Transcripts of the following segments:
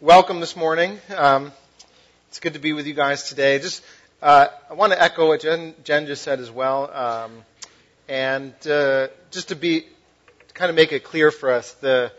welcome this morning. Um, it's good to be with you guys today. Just uh, I want to echo what Jen, Jen just said as well, um, and uh, just to be to kind of make it clear for us the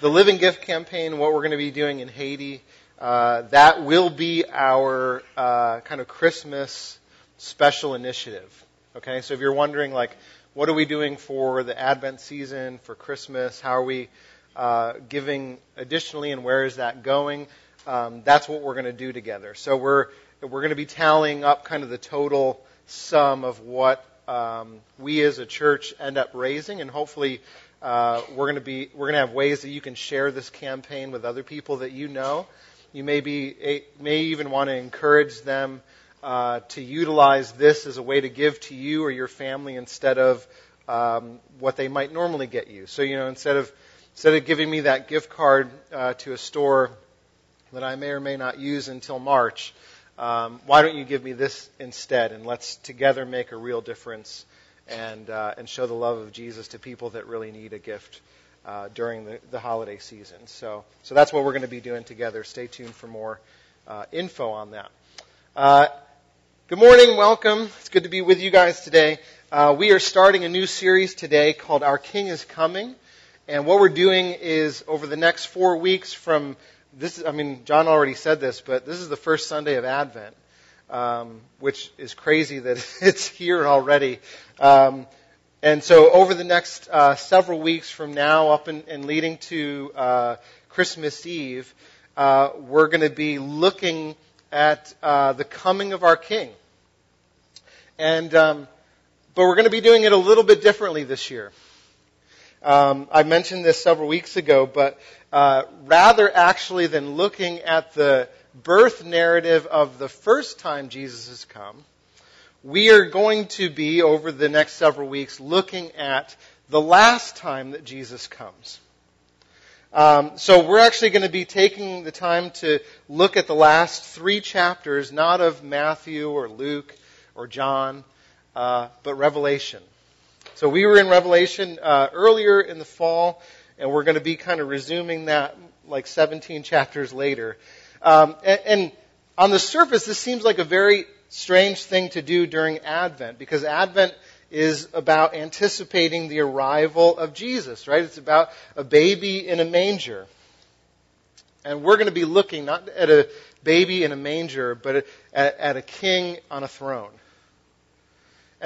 the Living Gift campaign, what we're going to be doing in Haiti, uh, that will be our uh, kind of Christmas special initiative. Okay, so if you're wondering like what are we doing for the Advent season, for Christmas, how are we uh, giving additionally, and where is that going? Um, that's what we're going to do together. So we're we're going to be tallying up kind of the total sum of what um, we as a church end up raising, and hopefully uh, we're going to be we're going to have ways that you can share this campaign with other people that you know. You may be may even want to encourage them uh, to utilize this as a way to give to you or your family instead of um, what they might normally get you. So you know instead of Instead of giving me that gift card uh, to a store that I may or may not use until March, um, why don't you give me this instead? And let's together make a real difference and, uh, and show the love of Jesus to people that really need a gift uh, during the, the holiday season. So, so that's what we're going to be doing together. Stay tuned for more uh, info on that. Uh, good morning. Welcome. It's good to be with you guys today. Uh, we are starting a new series today called Our King is Coming. And what we're doing is over the next four weeks from this, I mean, John already said this, but this is the first Sunday of Advent, um, which is crazy that it's here already. Um, and so over the next uh, several weeks from now up in, and leading to uh, Christmas Eve, uh, we're going to be looking at uh, the coming of our King. And, um, but we're going to be doing it a little bit differently this year. Um, I mentioned this several weeks ago, but uh, rather actually than looking at the birth narrative of the first time Jesus has come, we are going to be, over the next several weeks, looking at the last time that Jesus comes. Um, so we're actually going to be taking the time to look at the last three chapters, not of Matthew or Luke or John, uh, but Revelation. So we were in Revelation uh, earlier in the fall, and we're going to be kind of resuming that like 17 chapters later. Um, and, and on the surface, this seems like a very strange thing to do during Advent because Advent is about anticipating the arrival of Jesus, right? It's about a baby in a manger. And we're going to be looking not at a baby in a manger, but at, at a king on a throne.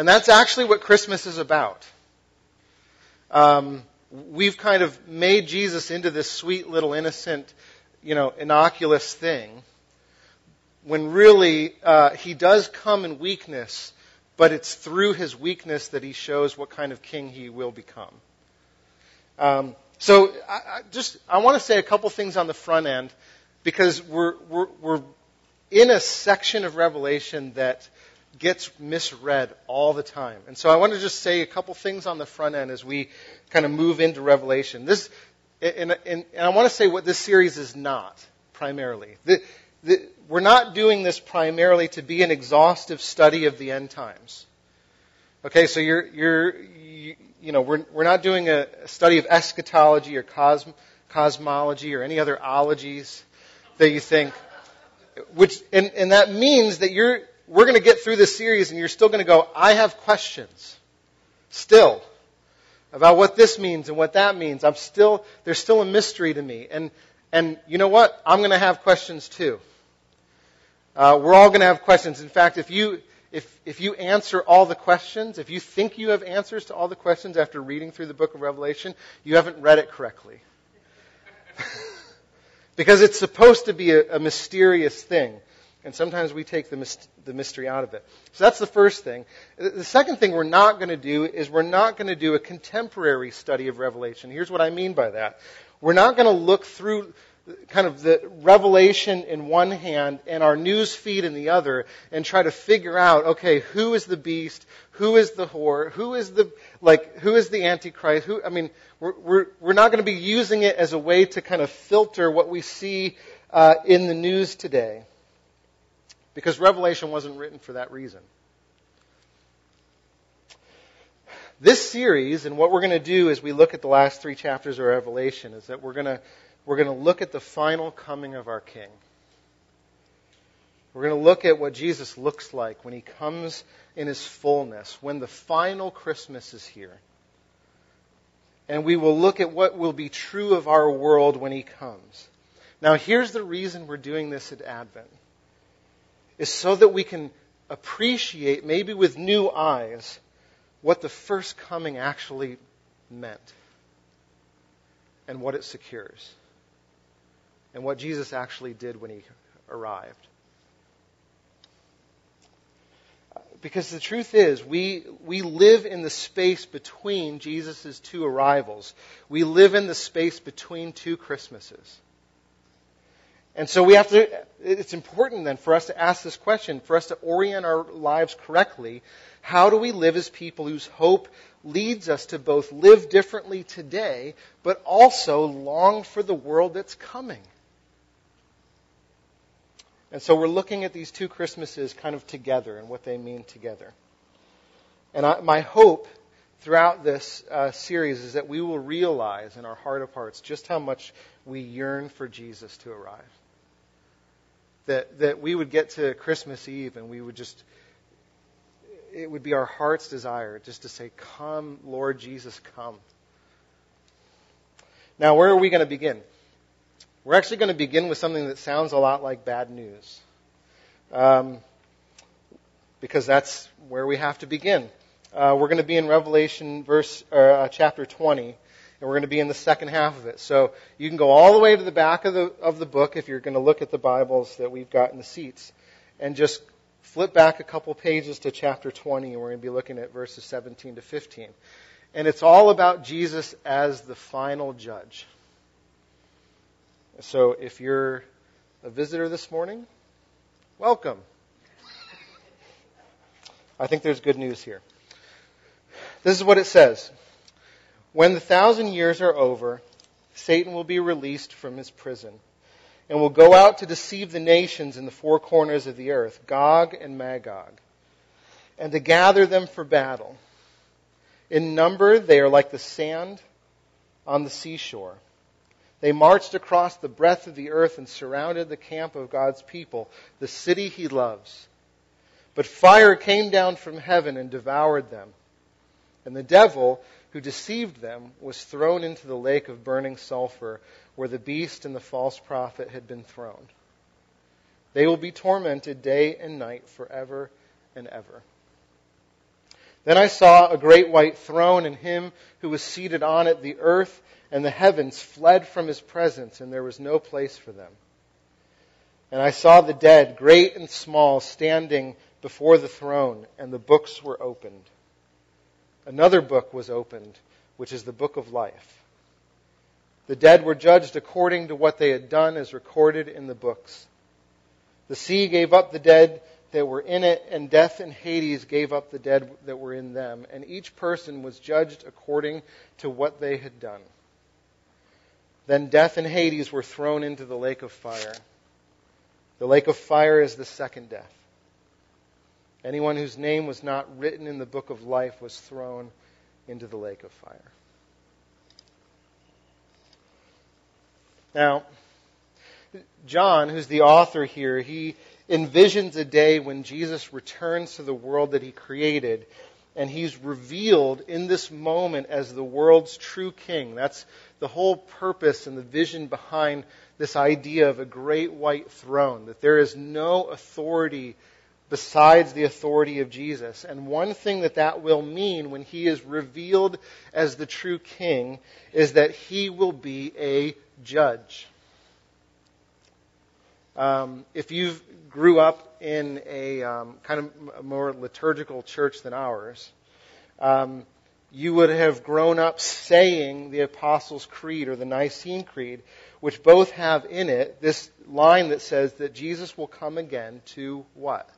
And that's actually what Christmas is about. Um, we've kind of made Jesus into this sweet little innocent, you know, innocuous thing, when really uh, he does come in weakness, but it's through his weakness that he shows what kind of king he will become. Um, so I, I just I want to say a couple things on the front end because we're we're, we're in a section of Revelation that gets misread all the time. And so I want to just say a couple things on the front end as we kind of move into Revelation. This, and, and, and I want to say what this series is not primarily. The, the, we're not doing this primarily to be an exhaustive study of the end times. Okay, so you're, you're, you, you know, we're, we're not doing a study of eschatology or cosm, cosmology or any other ologies that you think, which, and, and that means that you're, we're going to get through this series and you're still going to go, I have questions. Still. About what this means and what that means. I'm still, there's still a mystery to me. And, and you know what? I'm going to have questions too. Uh, we're all going to have questions. In fact, if you, if, if you answer all the questions, if you think you have answers to all the questions after reading through the book of Revelation, you haven't read it correctly. because it's supposed to be a, a mysterious thing. And sometimes we take the, myst- the mystery out of it. So that's the first thing. The second thing we're not going to do is we're not going to do a contemporary study of Revelation. Here's what I mean by that. We're not going to look through kind of the revelation in one hand and our news feed in the other and try to figure out okay who is the beast who is the whore who is the like who is the antichrist who i mean we're we're, we're not going to be using it as a way to kind of filter what we see uh, in the news today because Revelation wasn't written for that reason. This series, and what we're going to do as we look at the last three chapters of Revelation, is that we're going to we're going to look at the final coming of our King. We're going to look at what Jesus looks like when he comes in his fullness, when the final Christmas is here. And we will look at what will be true of our world when he comes. Now, here's the reason we're doing this at Advent. Is so that we can appreciate, maybe with new eyes, what the first coming actually meant and what it secures and what Jesus actually did when he arrived. Because the truth is, we, we live in the space between Jesus' two arrivals. We live in the space between two Christmases. And so we have to, it's important then for us to ask this question, for us to orient our lives correctly. How do we live as people whose hope leads us to both live differently today, but also long for the world that's coming? And so we're looking at these two Christmases kind of together and what they mean together. And I, my hope throughout this uh, series is that we will realize in our heart of hearts just how much we yearn for Jesus to arrive. That, that we would get to Christmas Eve and we would just, it would be our heart's desire just to say, Come, Lord Jesus, come. Now, where are we going to begin? We're actually going to begin with something that sounds a lot like bad news. Um, because that's where we have to begin. Uh, we're going to be in Revelation verse, uh, chapter 20, and we're going to be in the second half of it. So you can go all the way to the back of the, of the book if you're going to look at the Bibles that we've got in the seats, and just flip back a couple pages to chapter 20, and we're going to be looking at verses 17 to 15. And it's all about Jesus as the final judge. So if you're a visitor this morning, welcome. I think there's good news here. This is what it says. When the thousand years are over, Satan will be released from his prison and will go out to deceive the nations in the four corners of the earth, Gog and Magog, and to gather them for battle. In number, they are like the sand on the seashore. They marched across the breadth of the earth and surrounded the camp of God's people, the city he loves. But fire came down from heaven and devoured them. And the devil, who deceived them, was thrown into the lake of burning sulfur, where the beast and the false prophet had been thrown. They will be tormented day and night forever and ever. Then I saw a great white throne and him who was seated on it. The earth and the heavens fled from his presence, and there was no place for them. And I saw the dead, great and small, standing before the throne, and the books were opened. Another book was opened, which is the book of life. The dead were judged according to what they had done as recorded in the books. The sea gave up the dead that were in it, and death and Hades gave up the dead that were in them, and each person was judged according to what they had done. Then death and Hades were thrown into the lake of fire. The lake of fire is the second death. Anyone whose name was not written in the book of life was thrown into the lake of fire. Now, John, who's the author here, he envisions a day when Jesus returns to the world that he created and he's revealed in this moment as the world's true king. That's the whole purpose and the vision behind this idea of a great white throne, that there is no authority besides the authority of Jesus. And one thing that that will mean when he is revealed as the true king is that he will be a judge. Um, if you grew up in a um, kind of more liturgical church than ours, um, you would have grown up saying the Apostles' Creed or the Nicene Creed, which both have in it this line that says that Jesus will come again to what?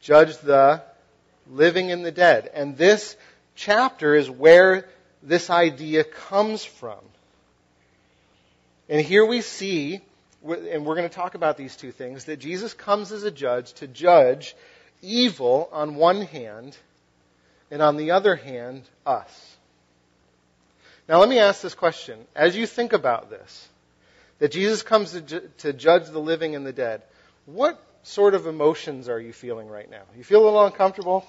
Judge the living and the dead. And this chapter is where this idea comes from. And here we see, and we're going to talk about these two things, that Jesus comes as a judge to judge evil on one hand and on the other hand, us. Now, let me ask this question. As you think about this, that Jesus comes to, ju- to judge the living and the dead, what sort of emotions are you feeling right now? You feel a little uncomfortable?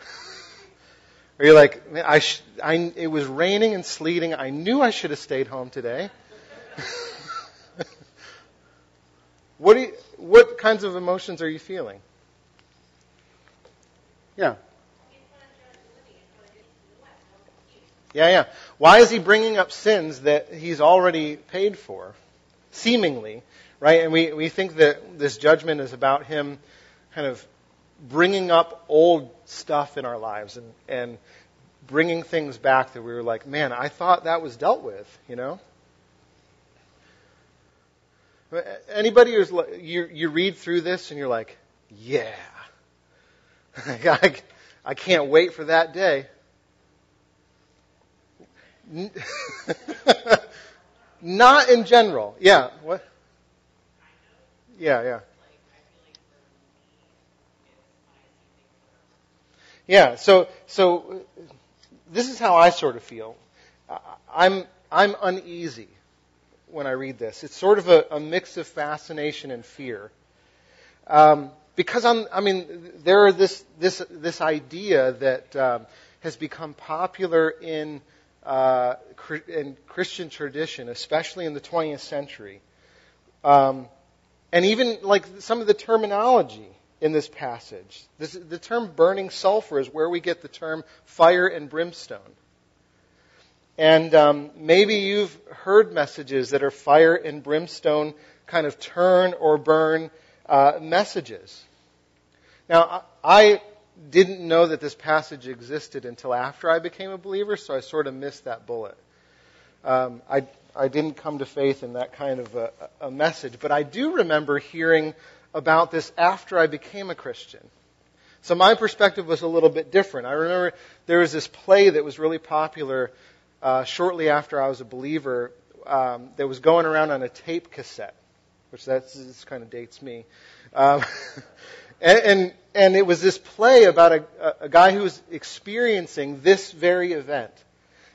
Are you like, man, I, sh- I it was raining and sleeting. I knew I should have stayed home today. what do you, what kinds of emotions are you feeling? Yeah. Yeah, yeah. Why is he bringing up sins that he's already paid for? Seemingly, right? And we, we think that this judgment is about him kind of bringing up old stuff in our lives and, and bringing things back that we were like, man, I thought that was dealt with, you know? Anybody who's you, you read through this and you're like, yeah, I, I can't wait for that day. Not in general. Yeah. What? Yeah, yeah. Yeah. So, so this is how I sort of feel. I'm I'm uneasy when I read this. It's sort of a, a mix of fascination and fear. Um, because I'm, I mean, there are this this this idea that um, has become popular in uh, in Christian tradition, especially in the 20th century, um, and even like some of the terminology in this passage. This, the term burning sulfur is where we get the term fire and brimstone. And um, maybe you've heard messages that are fire and brimstone kind of turn or burn uh, messages. Now, I didn't know that this passage existed until after I became a believer, so I sort of missed that bullet. Um, I, I didn't come to faith in that kind of a, a message, but I do remember hearing about this after I became a Christian. So my perspective was a little bit different. I remember there was this play that was really popular uh, shortly after I was a believer um, that was going around on a tape cassette, which that's kind of dates me. Um, and, and, and it was this play about a, a guy who was experiencing this very event.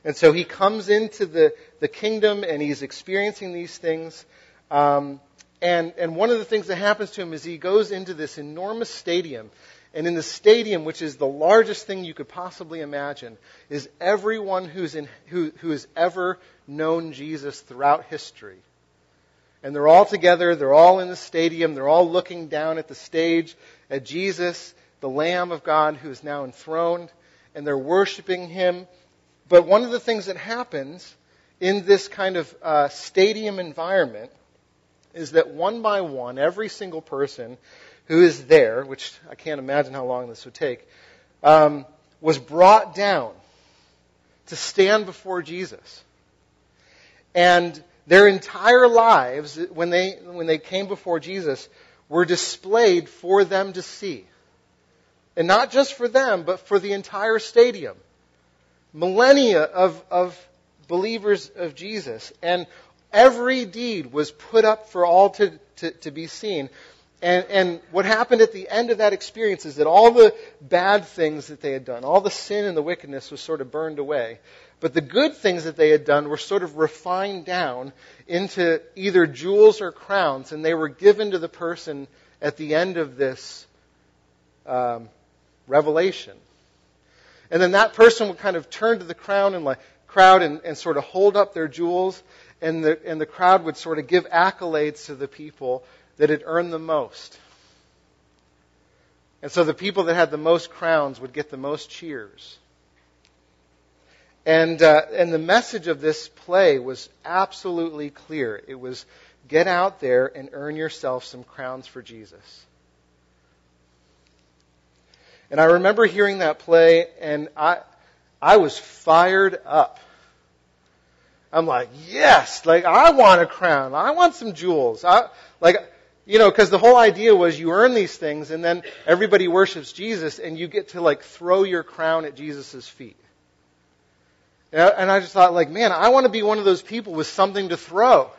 And so he comes into the, the kingdom and he's experiencing these things. Um, and, and one of the things that happens to him is he goes into this enormous stadium. And in the stadium, which is the largest thing you could possibly imagine, is everyone who's in, who, who has ever known Jesus throughout history. And they're all together, they're all in the stadium, they're all looking down at the stage at Jesus, the Lamb of God who is now enthroned, and they're worshiping him. But one of the things that happens in this kind of uh, stadium environment is that one by one, every single person who is there, which I can't imagine how long this would take, um, was brought down to stand before Jesus. And their entire lives, when they, when they came before Jesus, were displayed for them to see. And not just for them, but for the entire stadium. Millennia of, of believers of Jesus. And Every deed was put up for all to, to, to be seen. And, and, what happened at the end of that experience is that all the bad things that they had done, all the sin and the wickedness was sort of burned away. But the good things that they had done were sort of refined down into either jewels or crowns, and they were given to the person at the end of this um, revelation. And then that person would kind of turn to the crown and like, crowd and, and sort of hold up their jewels, and the, and the crowd would sort of give accolades to the people that had earned the most. And so the people that had the most crowns would get the most cheers. And, uh, and the message of this play was absolutely clear. It was get out there and earn yourself some crowns for Jesus. And I remember hearing that play, and I, I was fired up. I'm like, yes, like I want a crown. I want some jewels. I, like, you know, because the whole idea was you earn these things and then everybody worships Jesus and you get to like throw your crown at Jesus' feet. And I just thought like, man, I want to be one of those people with something to throw.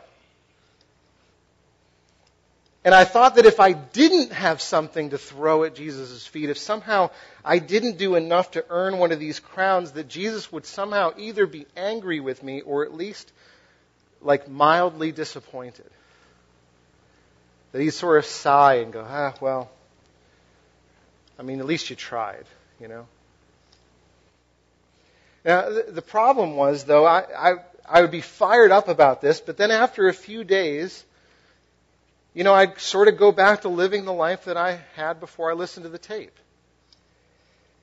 And I thought that if I didn't have something to throw at Jesus' feet, if somehow I didn't do enough to earn one of these crowns, that Jesus would somehow either be angry with me or at least like mildly disappointed. That he'd sort of sigh and go, ah, well, I mean, at least you tried, you know? Now, the problem was, though, I, I, I would be fired up about this, but then after a few days, you know, I'd sort of go back to living the life that I had before I listened to the tape.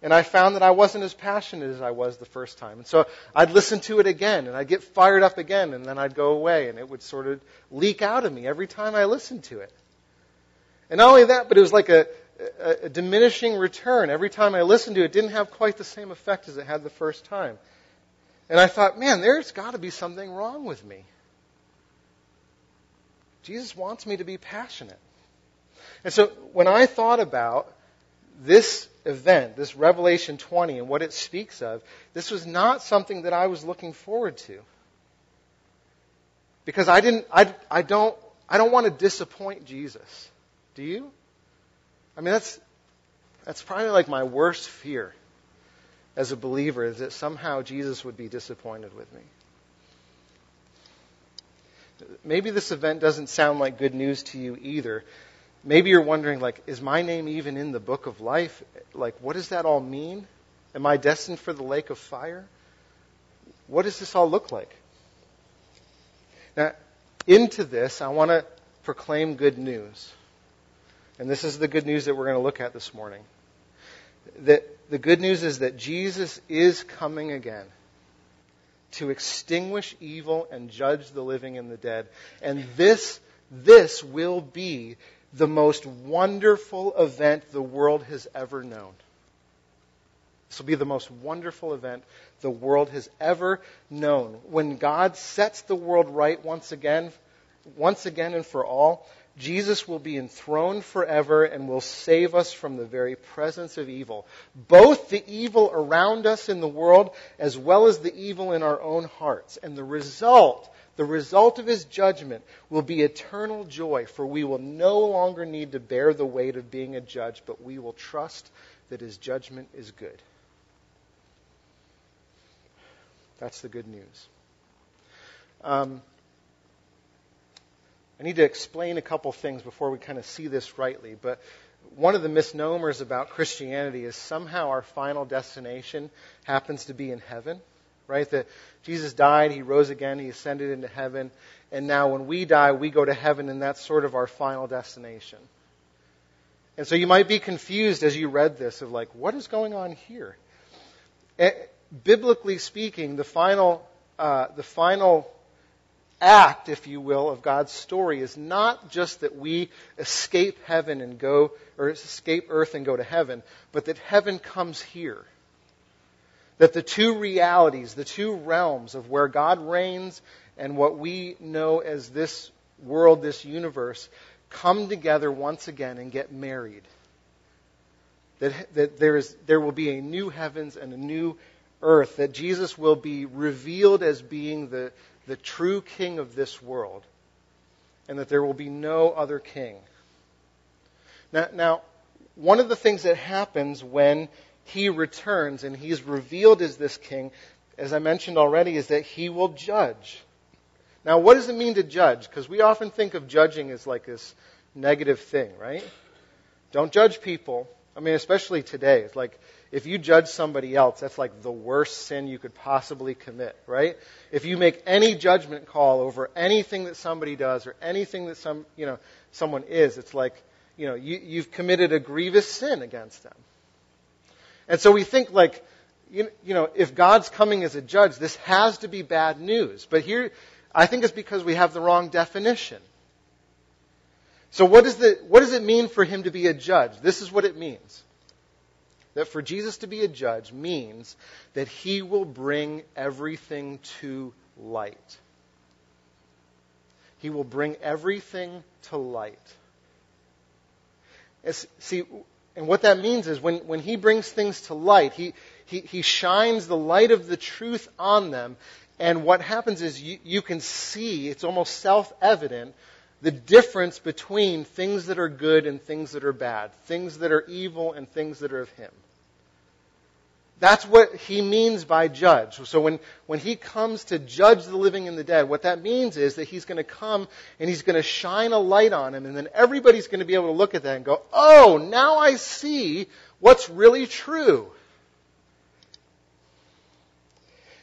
And I found that I wasn't as passionate as I was the first time. And so I'd listen to it again, and I'd get fired up again, and then I'd go away, and it would sort of leak out of me every time I listened to it. And not only that, but it was like a, a, a diminishing return. Every time I listened to it, it didn't have quite the same effect as it had the first time. And I thought, man, there's got to be something wrong with me. Jesus wants me to be passionate. And so when I thought about this event, this Revelation 20 and what it speaks of, this was not something that I was looking forward to. Because I didn't I, I don't I don't want to disappoint Jesus. Do you? I mean that's that's probably like my worst fear as a believer is that somehow Jesus would be disappointed with me. Maybe this event doesn't sound like good news to you either, maybe you're wondering, like, is my name even in the book of life? Like, what does that all mean? Am I destined for the lake of fire? What does this all look like? Now, into this, I want to proclaim good news. And this is the good news that we're going to look at this morning. That the good news is that Jesus is coming again to extinguish evil and judge the living and the dead. And this, this will be the most wonderful event the world has ever known. This will be the most wonderful event the world has ever known. When God sets the world right once again, once again and for all, Jesus will be enthroned forever and will save us from the very presence of evil. Both the evil around us in the world as well as the evil in our own hearts. And the result the result of his judgment will be eternal joy, for we will no longer need to bear the weight of being a judge, but we will trust that his judgment is good. That's the good news. Um, I need to explain a couple things before we kind of see this rightly, but one of the misnomers about Christianity is somehow our final destination happens to be in heaven right? That Jesus died, he rose again, he ascended into heaven, and now when we die, we go to heaven, and that's sort of our final destination. And so you might be confused as you read this of like, what is going on here? Eh, biblically speaking, the final, uh, the final act, if you will, of God's story is not just that we escape heaven and go, or escape earth and go to heaven, but that heaven comes here. That the two realities, the two realms of where God reigns and what we know as this world, this universe, come together once again and get married. That, that there, is, there will be a new heavens and a new earth. That Jesus will be revealed as being the, the true king of this world. And that there will be no other king. Now, now one of the things that happens when he returns and he's revealed as this king, as I mentioned already, is that he will judge. Now, what does it mean to judge? Because we often think of judging as like this negative thing, right? Don't judge people. I mean, especially today. It's like if you judge somebody else, that's like the worst sin you could possibly commit, right? If you make any judgment call over anything that somebody does or anything that some, you know, someone is, it's like, you know, you, you've committed a grievous sin against them. And so we think like, you, you know, if God's coming as a judge, this has to be bad news. But here, I think it's because we have the wrong definition. So what, is the, what does it mean for him to be a judge? This is what it means. That for Jesus to be a judge means that he will bring everything to light. He will bring everything to light. See, and what that means is when, when he brings things to light, he, he, he shines the light of the truth on them. And what happens is you, you can see, it's almost self evident, the difference between things that are good and things that are bad, things that are evil and things that are of Him. That's what he means by judge. So when, when he comes to judge the living and the dead, what that means is that he's going to come and he's going to shine a light on him, and then everybody's going to be able to look at that and go, oh, now I see what's really true.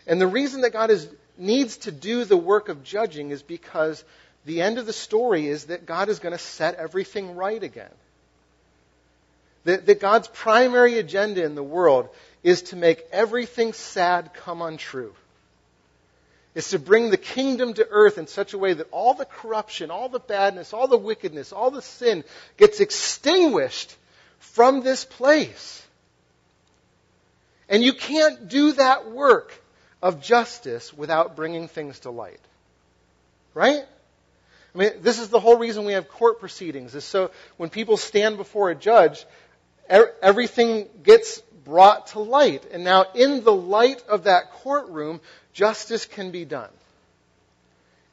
And the reason that God is, needs to do the work of judging is because the end of the story is that God is going to set everything right again. That, that God's primary agenda in the world is to make everything sad come untrue. It's to bring the kingdom to earth in such a way that all the corruption, all the badness, all the wickedness, all the sin gets extinguished from this place. And you can't do that work of justice without bringing things to light. Right? I mean, this is the whole reason we have court proceedings, is so when people stand before a judge, everything gets brought to light. And now, in the light of that courtroom, justice can be done.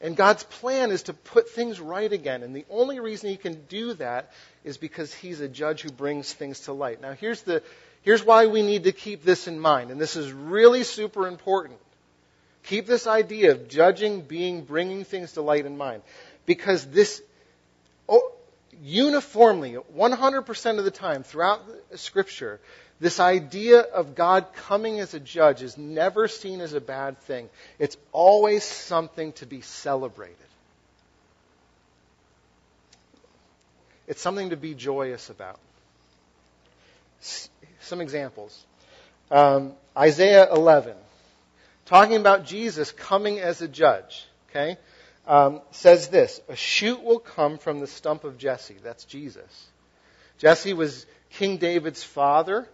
And God's plan is to put things right again. And the only reason He can do that is because He's a judge who brings things to light. Now, here's, the, here's why we need to keep this in mind. And this is really super important. Keep this idea of judging, being, bringing things to light in mind. Because this, oh, uniformly, 100% of the time throughout Scripture, this idea of God coming as a judge is never seen as a bad thing. It's always something to be celebrated. It's something to be joyous about. Some examples. Um, Isaiah 11, talking about Jesus coming as a judge, okay, um, says this A shoot will come from the stump of Jesse. That's Jesus. Jesse was King David's father.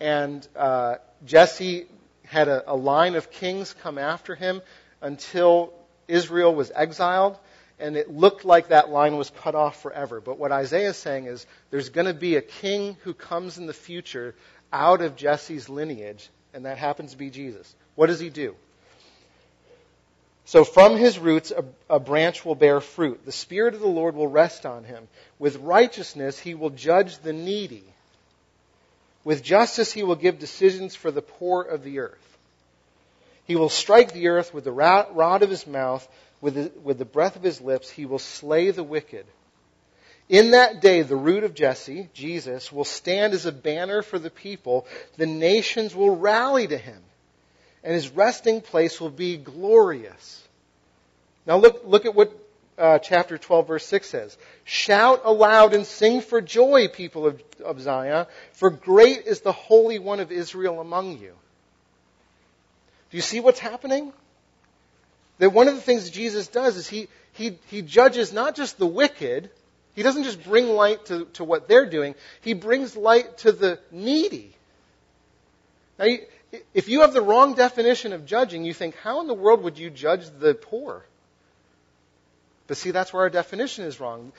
And uh, Jesse had a, a line of kings come after him until Israel was exiled and it looked like that line was cut off forever. But what Isaiah is saying is there's going to be a king who comes in the future out of Jesse's lineage, and that happens to be Jesus. What does he do? So from his roots a, a, branch will bear fruit. The Spirit of the Lord will rest on him. With righteousness he will judge the needy with justice he will give decisions for the poor of the earth. He will strike the earth with the rod of his mouth, with the, with the breath of his lips. He will slay the wicked. In that day, the root of Jesse, Jesus, will stand as a banner for the people. The nations will rally to him, and his resting place will be glorious. Now look, look at what uh, chapter 12, verse 6 says Shout aloud and sing for joy, people of, of Zion, for great is the Holy One of Israel among you. Do you see what's happening? That one of the things Jesus does is he, he, he judges not just the wicked, he doesn't just bring light to, to what they're doing, he brings light to the needy. Now, if you have the wrong definition of judging, you think, how in the world would you judge the poor? But see, that's where our definition is wrong.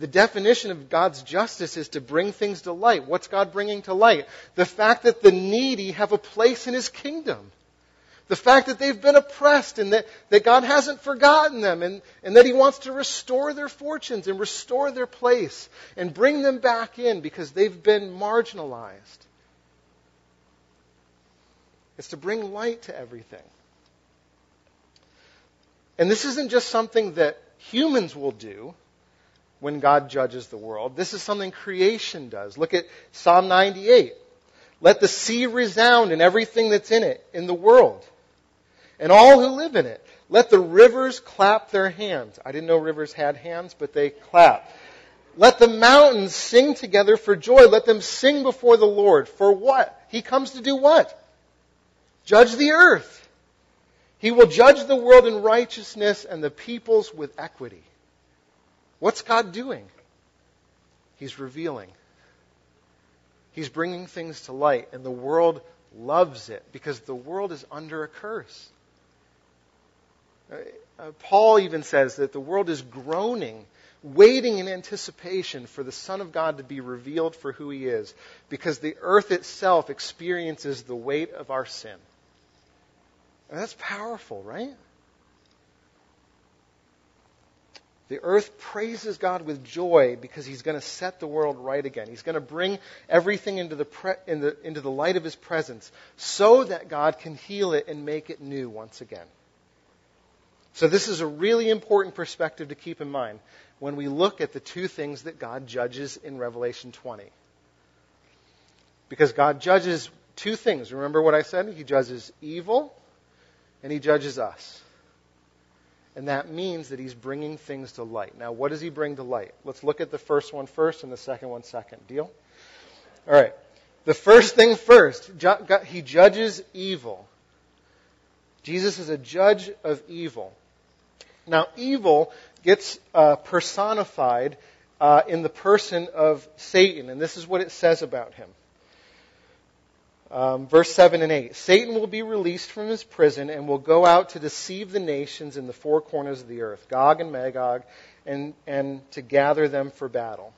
The definition of God's justice is to bring things to light. What's God bringing to light? The fact that the needy have a place in His kingdom. The fact that they've been oppressed and that, that God hasn't forgotten them and, and that He wants to restore their fortunes and restore their place and bring them back in because they've been marginalized. It's to bring light to everything. And this isn't just something that humans will do when God judges the world. This is something creation does. Look at Psalm 98. Let the sea resound and everything that's in it, in the world, and all who live in it. Let the rivers clap their hands. I didn't know rivers had hands, but they clap. Let the mountains sing together for joy. Let them sing before the Lord. For what? He comes to do what? Judge the earth. He will judge the world in righteousness and the peoples with equity. What's God doing? He's revealing. He's bringing things to light, and the world loves it because the world is under a curse. Uh, uh, Paul even says that the world is groaning, waiting in anticipation for the Son of God to be revealed for who he is, because the earth itself experiences the weight of our sin. And that's powerful, right? The earth praises God with joy because he's going to set the world right again. He's going to bring everything into the, pre- in the, into the light of his presence so that God can heal it and make it new once again. So, this is a really important perspective to keep in mind when we look at the two things that God judges in Revelation 20. Because God judges two things. Remember what I said? He judges evil and he judges us. And that means that he's bringing things to light. Now, what does he bring to light? Let's look at the first one first and the second one second. Deal? All right. The first thing first, he judges evil. Jesus is a judge of evil. Now, evil gets uh, personified uh, in the person of Satan, and this is what it says about him. Um, verse 7 and 8 Satan will be released from his prison and will go out to deceive the nations in the four corners of the earth, Gog and Magog, and, and to gather them for battle.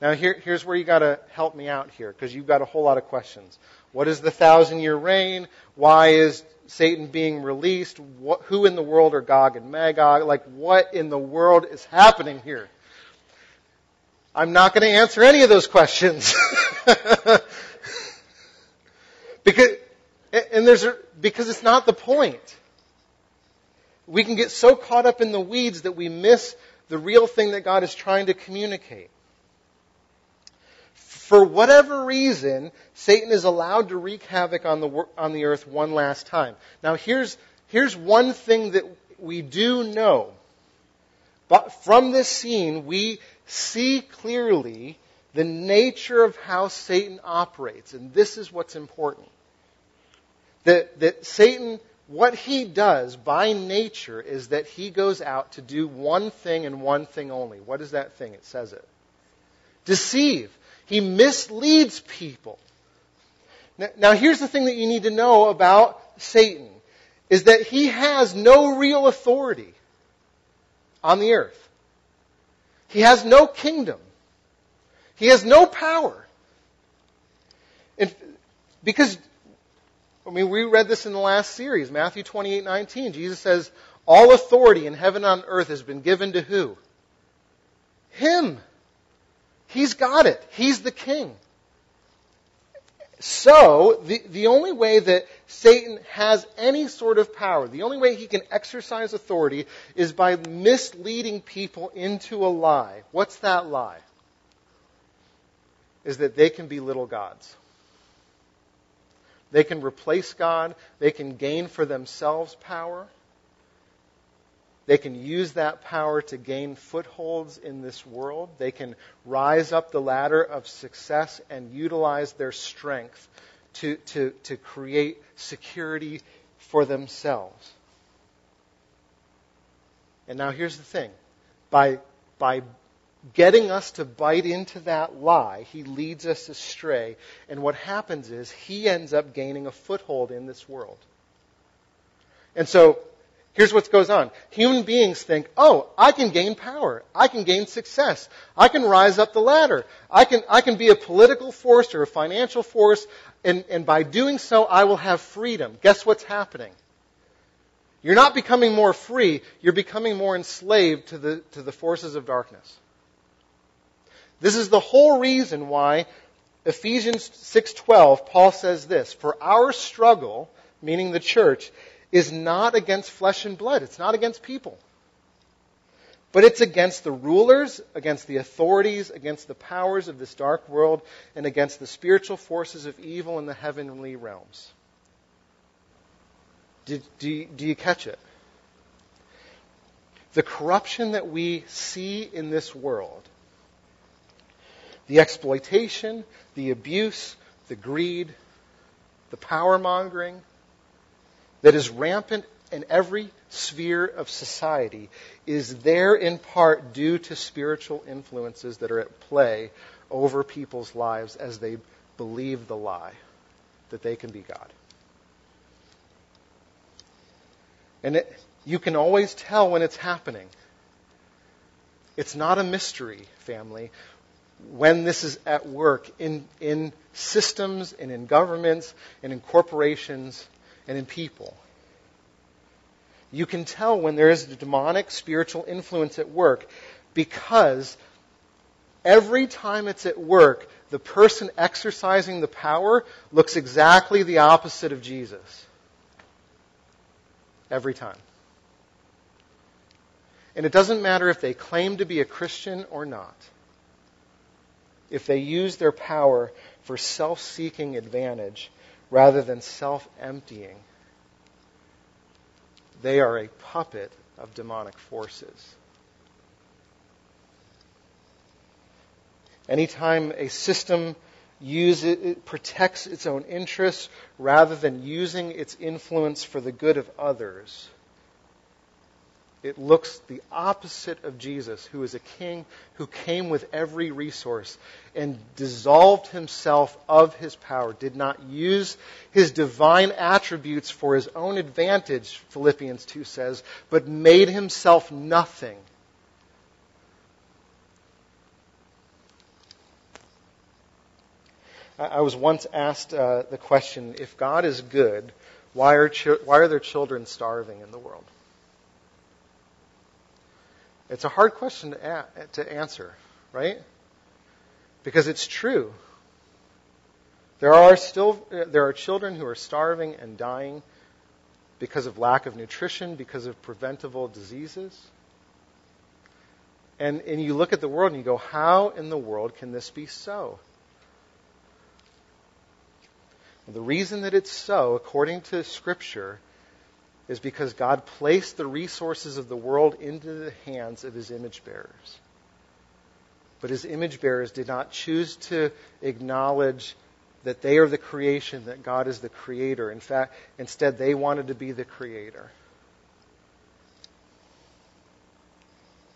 Now, here, here's where you got to help me out here, because you've got a whole lot of questions. What is the thousand year reign? Why is Satan being released? What, who in the world are Gog and Magog? Like, what in the world is happening here? I'm not going to answer any of those questions. Because, and there's a, because it's not the point. We can get so caught up in the weeds that we miss the real thing that God is trying to communicate. For whatever reason, Satan is allowed to wreak havoc on the, on the earth one last time. Now here's, here's one thing that we do know. But from this scene, we see clearly the nature of how Satan operates. And this is what's important. That, that Satan, what he does by nature is that he goes out to do one thing and one thing only. What is that thing? It says it. Deceive. He misleads people. Now, now here's the thing that you need to know about Satan is that he has no real authority on the earth. He has no kingdom. He has no power. And because I mean, we read this in the last series, Matthew 28, 19. Jesus says, all authority in heaven and on earth has been given to who? Him. He's got it. He's the king. So, the, the only way that Satan has any sort of power, the only way he can exercise authority is by misleading people into a lie. What's that lie? Is that they can be little gods. They can replace God. They can gain for themselves power. They can use that power to gain footholds in this world. They can rise up the ladder of success and utilize their strength to, to, to create security for themselves. And now here's the thing. By, by getting us to bite into that lie, he leads us astray. And what happens is he ends up gaining a foothold in this world. And so, here's what goes on. Human beings think, oh, I can gain power. I can gain success. I can rise up the ladder. I can, I can be a political force or a financial force. And, and by doing so, I will have freedom. Guess what's happening? You're not becoming more free. You're becoming more enslaved to the, to the forces of darkness. This is the whole reason why Ephesians 6:12 Paul says this, for our struggle, meaning the church, is not against flesh and blood. It's not against people. But it's against the rulers, against the authorities, against the powers of this dark world, and against the spiritual forces of evil in the heavenly realms. do, you, do you catch it? The corruption that we see in this world the exploitation, the abuse, the greed, the power mongering that is rampant in every sphere of society is there in part due to spiritual influences that are at play over people's lives as they believe the lie that they can be God. And it, you can always tell when it's happening. It's not a mystery, family when this is at work in, in systems and in governments and in corporations and in people. You can tell when there is a demonic spiritual influence at work because every time it's at work, the person exercising the power looks exactly the opposite of Jesus. Every time. And it doesn't matter if they claim to be a Christian or not. If they use their power for self seeking advantage rather than self emptying, they are a puppet of demonic forces. Anytime a system use it, it, protects its own interests rather than using its influence for the good of others, it looks the opposite of Jesus, who is a king who came with every resource and dissolved himself of his power, did not use his divine attributes for his own advantage, Philippians 2 says, but made himself nothing I was once asked uh, the question if God is good, why are, chi- why are there children starving in the world? It's a hard question to, a- to answer, right? Because it's true. There are still there are children who are starving and dying because of lack of nutrition, because of preventable diseases. And, and you look at the world and you go, how in the world can this be so? The reason that it's so, according to Scripture, is because God placed the resources of the world into the hands of his image bearers. But his image bearers did not choose to acknowledge that they are the creation, that God is the creator. In fact, instead, they wanted to be the creator.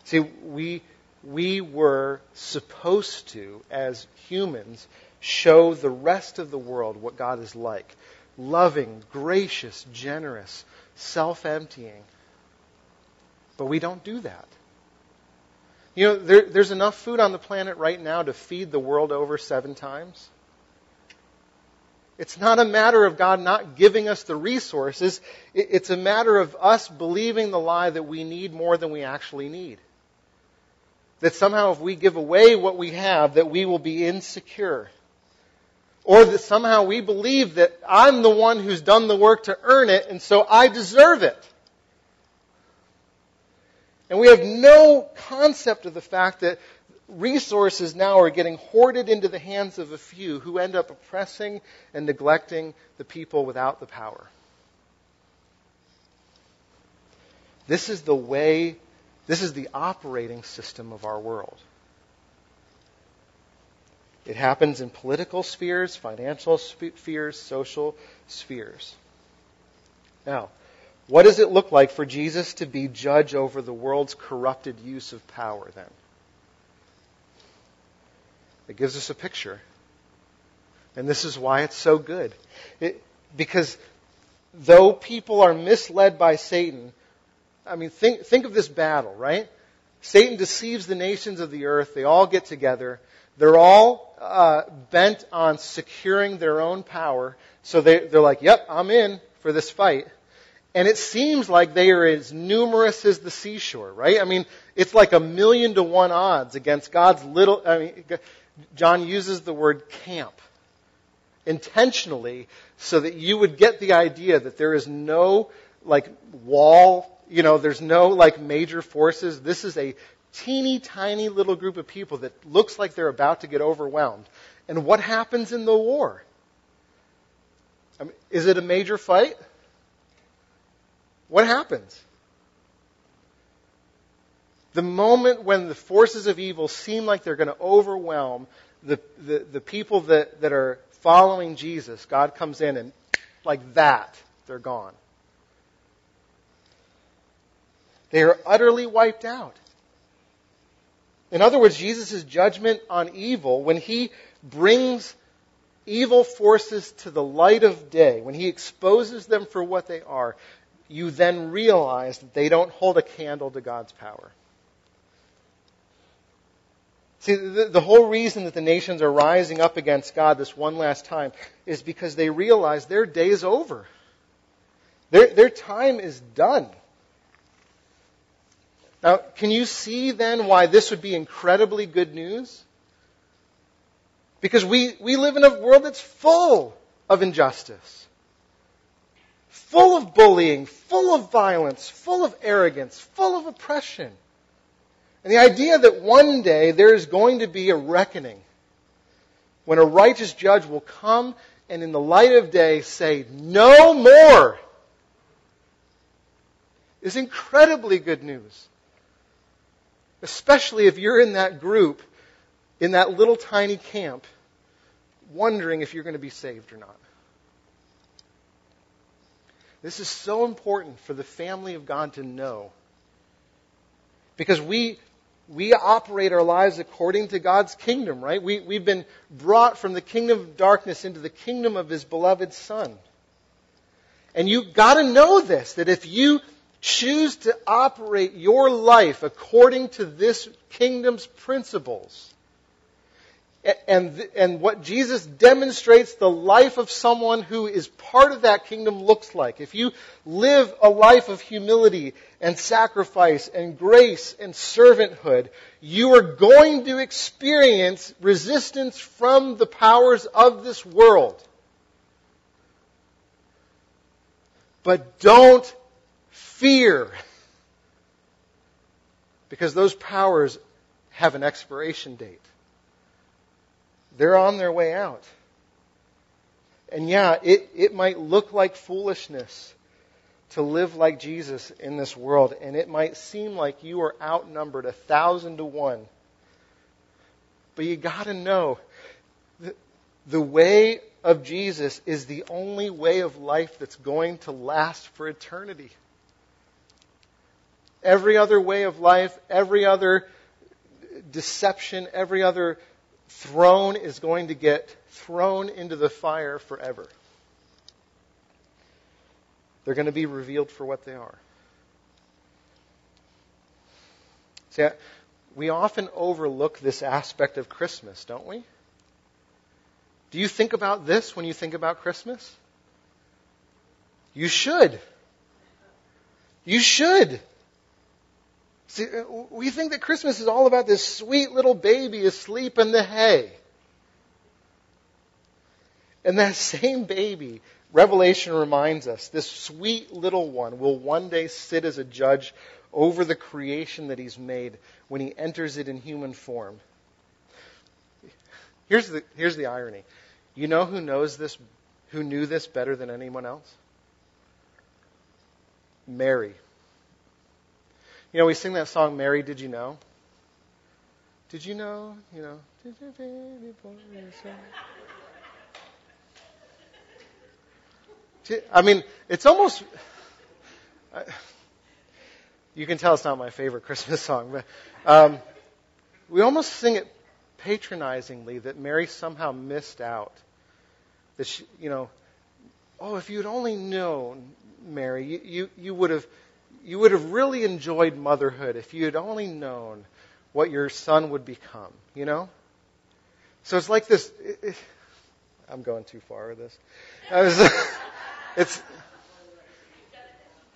See, we, we were supposed to, as humans, show the rest of the world what God is like loving, gracious, generous, self emptying. But we don't do that. You know, there, there's enough food on the planet right now to feed the world over seven times. It's not a matter of God not giving us the resources. It's a matter of us believing the lie that we need more than we actually need. That somehow if we give away what we have, that we will be insecure. Or that somehow we believe that I'm the one who's done the work to earn it, and so I deserve it. And we have no concept of the fact that resources now are getting hoarded into the hands of a few who end up oppressing and neglecting the people without the power. This is the way, this is the operating system of our world. It happens in political spheres, financial spheres, social spheres. Now, what does it look like for Jesus to be judge over the world's corrupted use of power then? It gives us a picture. And this is why it's so good. It, because though people are misled by Satan, I mean, think, think of this battle, right? Satan deceives the nations of the earth. They all get together. They're all uh, bent on securing their own power. So they, they're like, yep, I'm in for this fight. And it seems like they are as numerous as the seashore, right? I mean, it's like a million to one odds against God's little, I mean, John uses the word camp intentionally so that you would get the idea that there is no like wall, you know, there's no like major forces. This is a teeny tiny little group of people that looks like they're about to get overwhelmed. And what happens in the war? I mean, is it a major fight? What happens? The moment when the forces of evil seem like they're going to overwhelm the, the, the people that, that are following Jesus, God comes in and, like that, they're gone. They are utterly wiped out. In other words, Jesus' judgment on evil, when he brings evil forces to the light of day, when he exposes them for what they are, you then realize that they don't hold a candle to God's power. See, the, the, whole reason that the nations are rising up against God this one last time is because they realize their day is over. Their, their time is done. Now, can you see then why this would be incredibly good news? Because we, we live in a world that's full of injustice, full of bullying, full of violence, full of arrogance, full of oppression. And the idea that one day there is going to be a reckoning when a righteous judge will come and in the light of day say, no more, is incredibly good news. Especially if you're in that group, in that little tiny camp, wondering if you're going to be saved or not. This is so important for the family of God to know. Because we, we operate our lives according to God's kingdom, right? We, we've been brought from the kingdom of darkness into the kingdom of His beloved Son. And you've gotta know this, that if you choose to operate your life according to this kingdom's principles, and, and what Jesus demonstrates the life of someone who is part of that kingdom looks like. If you live a life of humility and sacrifice and grace and servanthood, you are going to experience resistance from the powers of this world. But don't fear. Because those powers have an expiration date. They're on their way out. And yeah, it, it might look like foolishness to live like Jesus in this world, and it might seem like you are outnumbered a thousand to one. But you gotta know that the way of Jesus is the only way of life that's going to last for eternity. Every other way of life, every other deception, every other throne is going to get thrown into the fire forever. They're going to be revealed for what they are. See, we often overlook this aspect of Christmas, don't we? Do you think about this when you think about Christmas? You should. You should. See, we think that Christmas is all about this sweet little baby asleep in the hay. And that same baby, Revelation reminds us, this sweet little one will one day sit as a judge over the creation that he's made when he enters it in human form. Here's the, here's the irony. You know who knows this, who knew this better than anyone else? Mary. You know, we sing that song, Mary, Did You Know? Did you know? You know, did your baby boy I mean, it's almost. I, You can tell it's not my favorite Christmas song, but um, we almost sing it patronizingly that Mary somehow missed out. That she, you know, oh, if you'd only known, Mary, you, you, you would have you would have really enjoyed motherhood if you had only known what your son would become, you know? So it's like this. It, it, I'm going too far with this. Was, it's.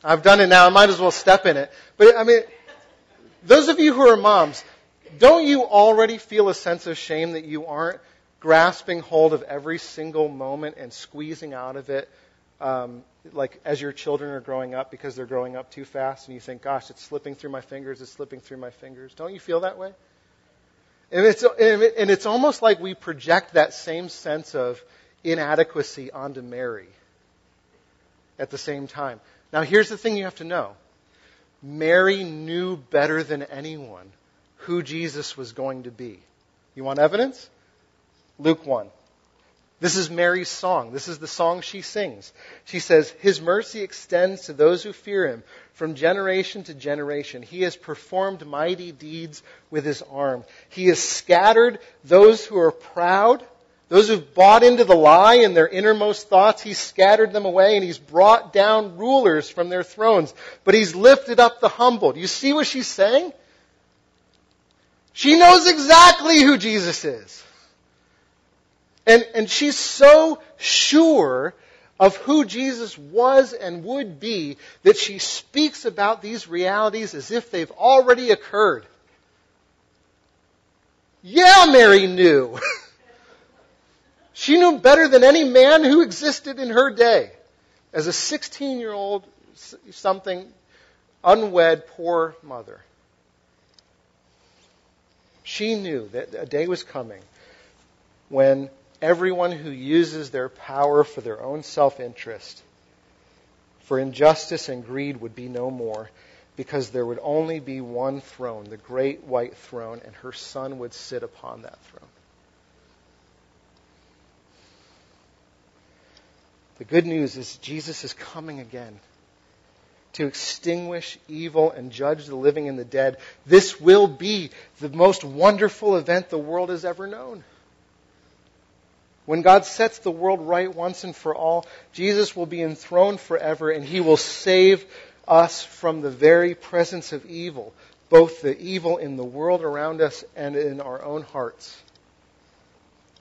I've done it now. I might as well step in it. But I mean, those of you who are moms, don't you already feel a sense of shame that you aren't grasping hold of every single moment and squeezing out of it um, like as your children are growing up because they're growing up too fast and you think, gosh, it's slipping through my fingers, it's slipping through my fingers. Don't you feel that way? And it's, and it's almost like we project that same sense of inadequacy onto Mary at the same time. Now, here's the thing you have to know Mary knew better than anyone who Jesus was going to be. You want evidence? Luke 1. This is Mary's song. This is the song she sings. She says, His mercy extends to those who fear him from generation to generation. He has performed mighty deeds with his arm. He has scattered those who are proud, those who've bought into the lie in their innermost thoughts. He's scattered them away and he's brought down rulers from their thrones. But he's lifted up the humble. Do you see what she's saying? She knows exactly who Jesus is. And, and she's so sure of who Jesus was and would be that she speaks about these realities as if they've already occurred. Yeah, Mary knew. she knew better than any man who existed in her day. As a 16 year old, something unwed, poor mother. She knew that a day was coming when everyone who uses their power for their own self interest, for injustice and greed, would be no more, because there would only be one throne, the great white throne, and her son would sit upon that throne. The good news is Jesus is coming again to extinguish evil and judge the living and the dead. This will be the most wonderful event the world has ever known. When God sets the world right once and for all, Jesus will be enthroned forever and he will save us from the very presence of evil, both the evil in the world around us and in our own hearts.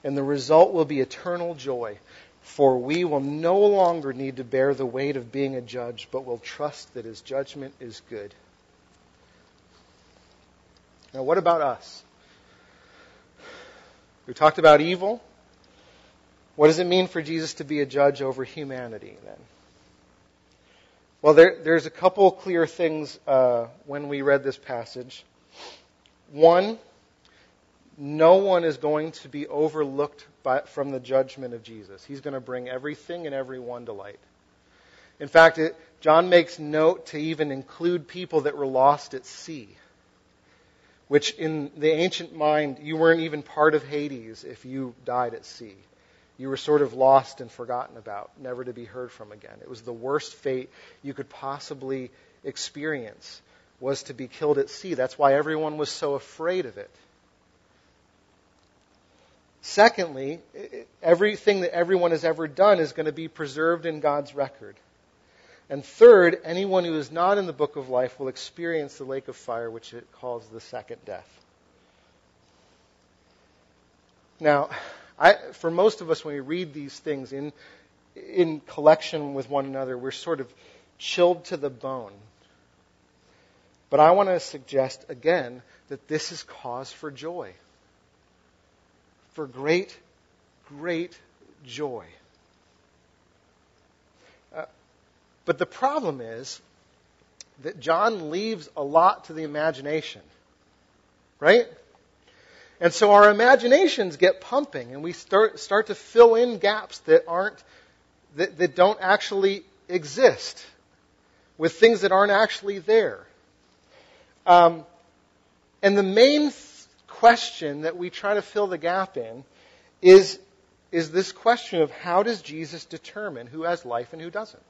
And the result will be eternal joy, for we will no longer need to bear the weight of being a judge, but will trust that his judgment is good. Now, what about us? We talked about evil. What does it mean for Jesus to be a judge over humanity then? Well, there, there's a couple clear things uh, when we read this passage. One, no one is going to be overlooked by, from the judgment of Jesus. He's going to bring everything and everyone to light. In fact, it, John makes note to even include people that were lost at sea, which in the ancient mind, you weren't even part of Hades if you died at sea you were sort of lost and forgotten about, never to be heard from again. It was the worst fate you could possibly experience was to be killed at sea. That's why everyone was so afraid of it. Secondly, everything that everyone has ever done is going to be preserved in God's record. And third, anyone who is not in the book of life will experience the lake of fire, which it calls the second death. Now, I, for most of us, when we read these things in, in collection with one another, we're sort of chilled to the bone. But I want to suggest again that this is cause for joy. For great, great joy. Uh, but the problem is that John leaves a lot to the imagination. Right? And so our imaginations get pumping and we start, start to fill in gaps that aren't, that, that don't actually exist with things that aren't actually there. Um, and the main th- question that we try to fill the gap in is, is this question of how does Jesus determine who has life and who doesn't?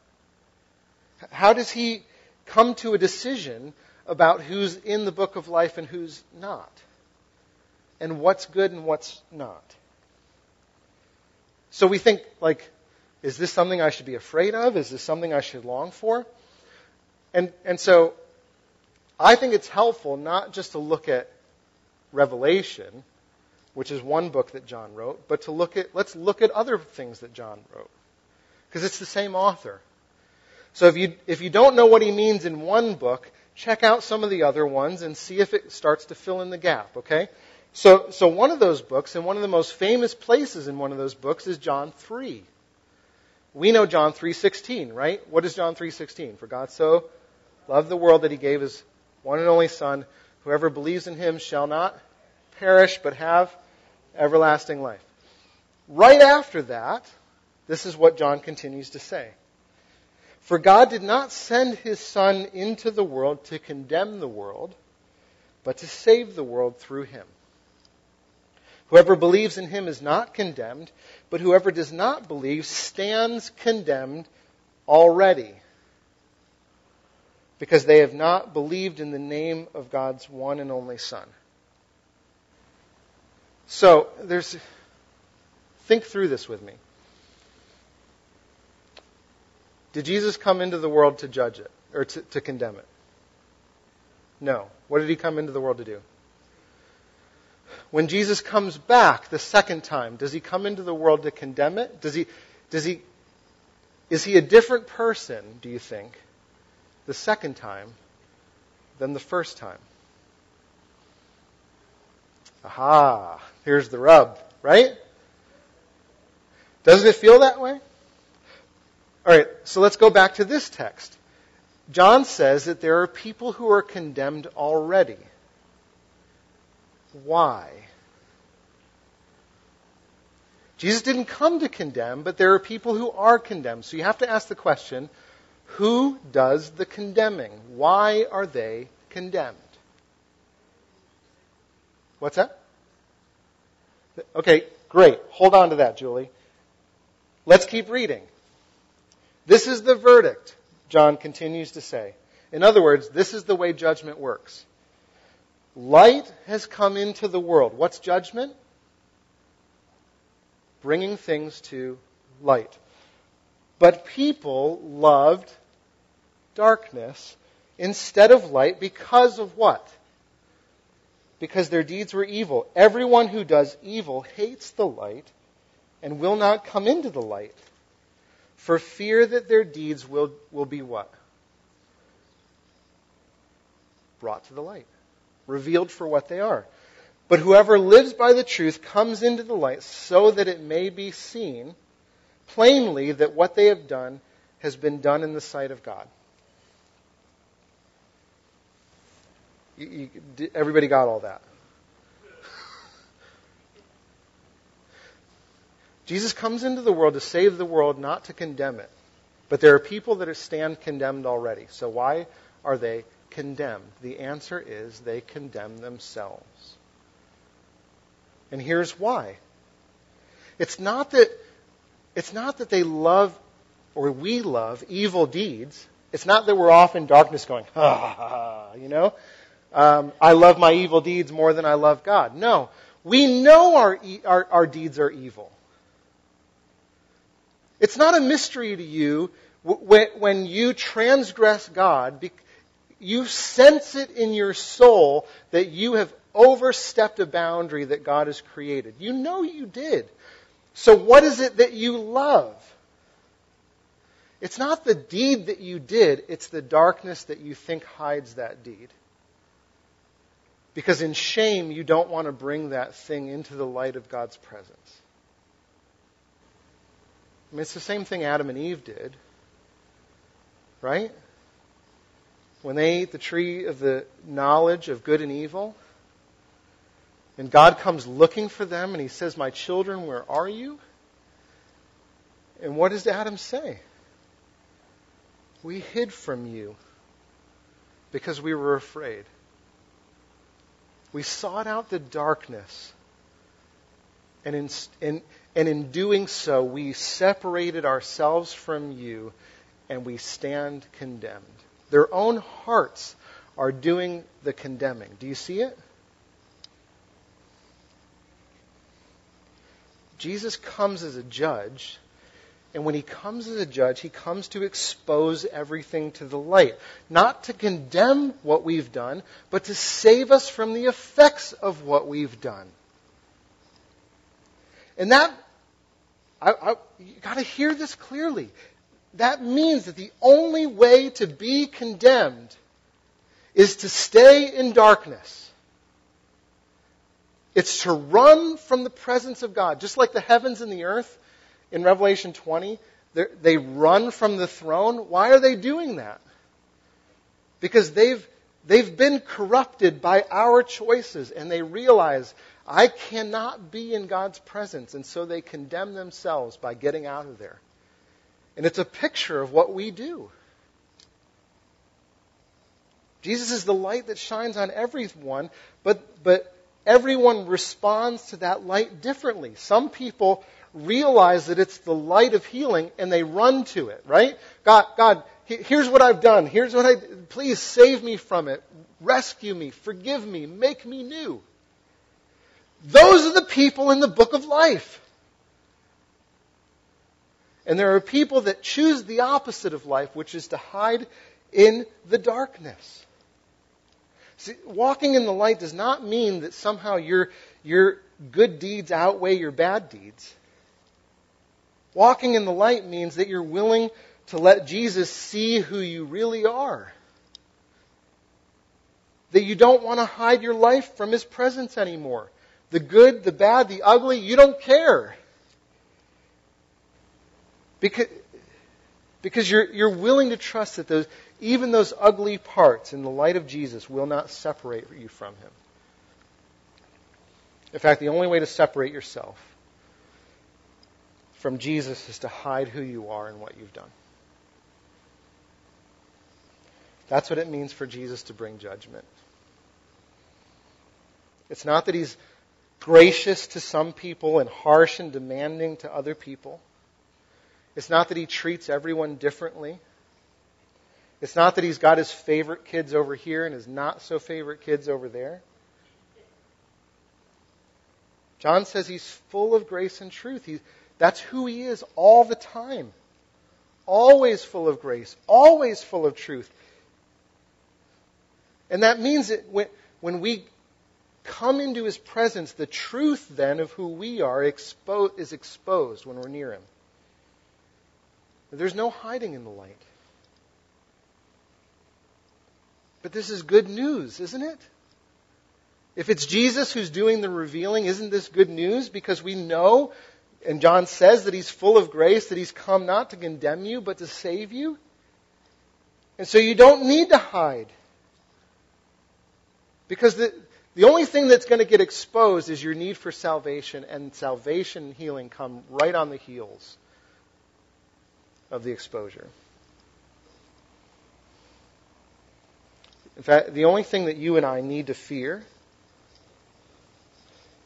How does he come to a decision about who's in the book of life and who's not? And what's good and what's not. So we think, like, is this something I should be afraid of? Is this something I should long for? And, and so I think it's helpful not just to look at Revelation, which is one book that John wrote, but to look at, let's look at other things that John wrote. Because it's the same author. So if you, if you don't know what he means in one book, check out some of the other ones and see if it starts to fill in the gap, okay? So, so one of those books, and one of the most famous places in one of those books is John 3. We know John 3:16, right? What is John 3:16? For God so loved the world that he gave his one and only son, whoever believes in him shall not perish but have everlasting life. Right after that, this is what John continues to say. For God did not send his son into the world to condemn the world, but to save the world through him. Whoever believes in him is not condemned, but whoever does not believe stands condemned already. Because they have not believed in the name of God's one and only Son. So, there's. Think through this with me. Did Jesus come into the world to judge it, or to, to condemn it? No. What did he come into the world to do? When Jesus comes back the second time, does he come into the world to condemn it? Does he, does he, Is he a different person, do you think, the second time than the first time? Aha, here's the rub, right? Doesn't it feel that way? All right, so let's go back to this text. John says that there are people who are condemned already. Why? Jesus didn't come to condemn, but there are people who are condemned. So you have to ask the question who does the condemning? Why are they condemned? What's that? Okay, great. Hold on to that, Julie. Let's keep reading. This is the verdict, John continues to say. In other words, this is the way judgment works. Light has come into the world. What's judgment? Bringing things to light. But people loved darkness instead of light because of what? Because their deeds were evil. Everyone who does evil hates the light and will not come into the light for fear that their deeds will, will be what? Brought to the light, revealed for what they are. But whoever lives by the truth comes into the light so that it may be seen plainly that what they have done has been done in the sight of God. You, you, everybody got all that? Jesus comes into the world to save the world, not to condemn it. But there are people that stand condemned already. So why are they condemned? The answer is they condemn themselves. And here's why. It's not that it's not that they love or we love evil deeds. It's not that we're off in darkness going, ha ha ha, you know? Um, I love my evil deeds more than I love God. No. We know our, our, our deeds are evil. It's not a mystery to you when you transgress God, you sense it in your soul that you have overstepped a boundary that God has created. You know you did. So what is it that you love? It's not the deed that you did, it's the darkness that you think hides that deed. Because in shame, you don't want to bring that thing into the light of God's presence. I mean, it's the same thing Adam and Eve did. Right? When they ate the tree of the knowledge of good and evil, and God comes looking for them and he says, My children, where are you? And what does Adam say? We hid from you because we were afraid. We sought out the darkness. And in, and in doing so, we separated ourselves from you and we stand condemned. Their own hearts are doing the condemning. Do you see it? Jesus comes as a judge, and when he comes as a judge, he comes to expose everything to the light. Not to condemn what we've done, but to save us from the effects of what we've done. And that I, I, you got to hear this clearly. That means that the only way to be condemned is to stay in darkness. It's to run from the presence of God. Just like the heavens and the earth in Revelation 20, they run from the throne. Why are they doing that? Because they've, they've been corrupted by our choices and they realize I cannot be in God's presence. And so they condemn themselves by getting out of there. And it's a picture of what we do. Jesus is the light that shines on everyone, but, but everyone responds to that light differently. Some people realize that it's the light of healing and they run to it, right? God, God, here's what I've done. Here's what I, please save me from it. Rescue me. Forgive me. Make me new. Those are the people in the book of life. And there are people that choose the opposite of life, which is to hide in the darkness. See, walking in the light does not mean that somehow your, your good deeds outweigh your bad deeds. Walking in the light means that you're willing to let Jesus see who you really are. That you don't want to hide your life from His presence anymore. The good, the bad, the ugly, you don't care. Because, because you're, you're willing to trust that those, even those ugly parts in the light of Jesus will not separate you from Him. In fact, the only way to separate yourself from Jesus is to hide who you are and what you've done. That's what it means for Jesus to bring judgment. It's not that he's gracious to some people and harsh and demanding to other people. It's not that he treats everyone differently. It's not that he's got his favorite kids over here and his not so favorite kids over there. John says he's full of grace and truth. He, that's who he is all the time. Always full of grace, always full of truth. And that means that when, when we come into his presence, the truth then of who we are expo- is exposed when we're near him. There's no hiding in the light. But this is good news, isn't it? If it's Jesus who's doing the revealing, isn't this good news? Because we know, and John says that he's full of grace, that he's come not to condemn you, but to save you. And so you don't need to hide. Because the, the only thing that's going to get exposed is your need for salvation, and salvation and healing come right on the heels of the exposure. In fact, the only thing that you and I need to fear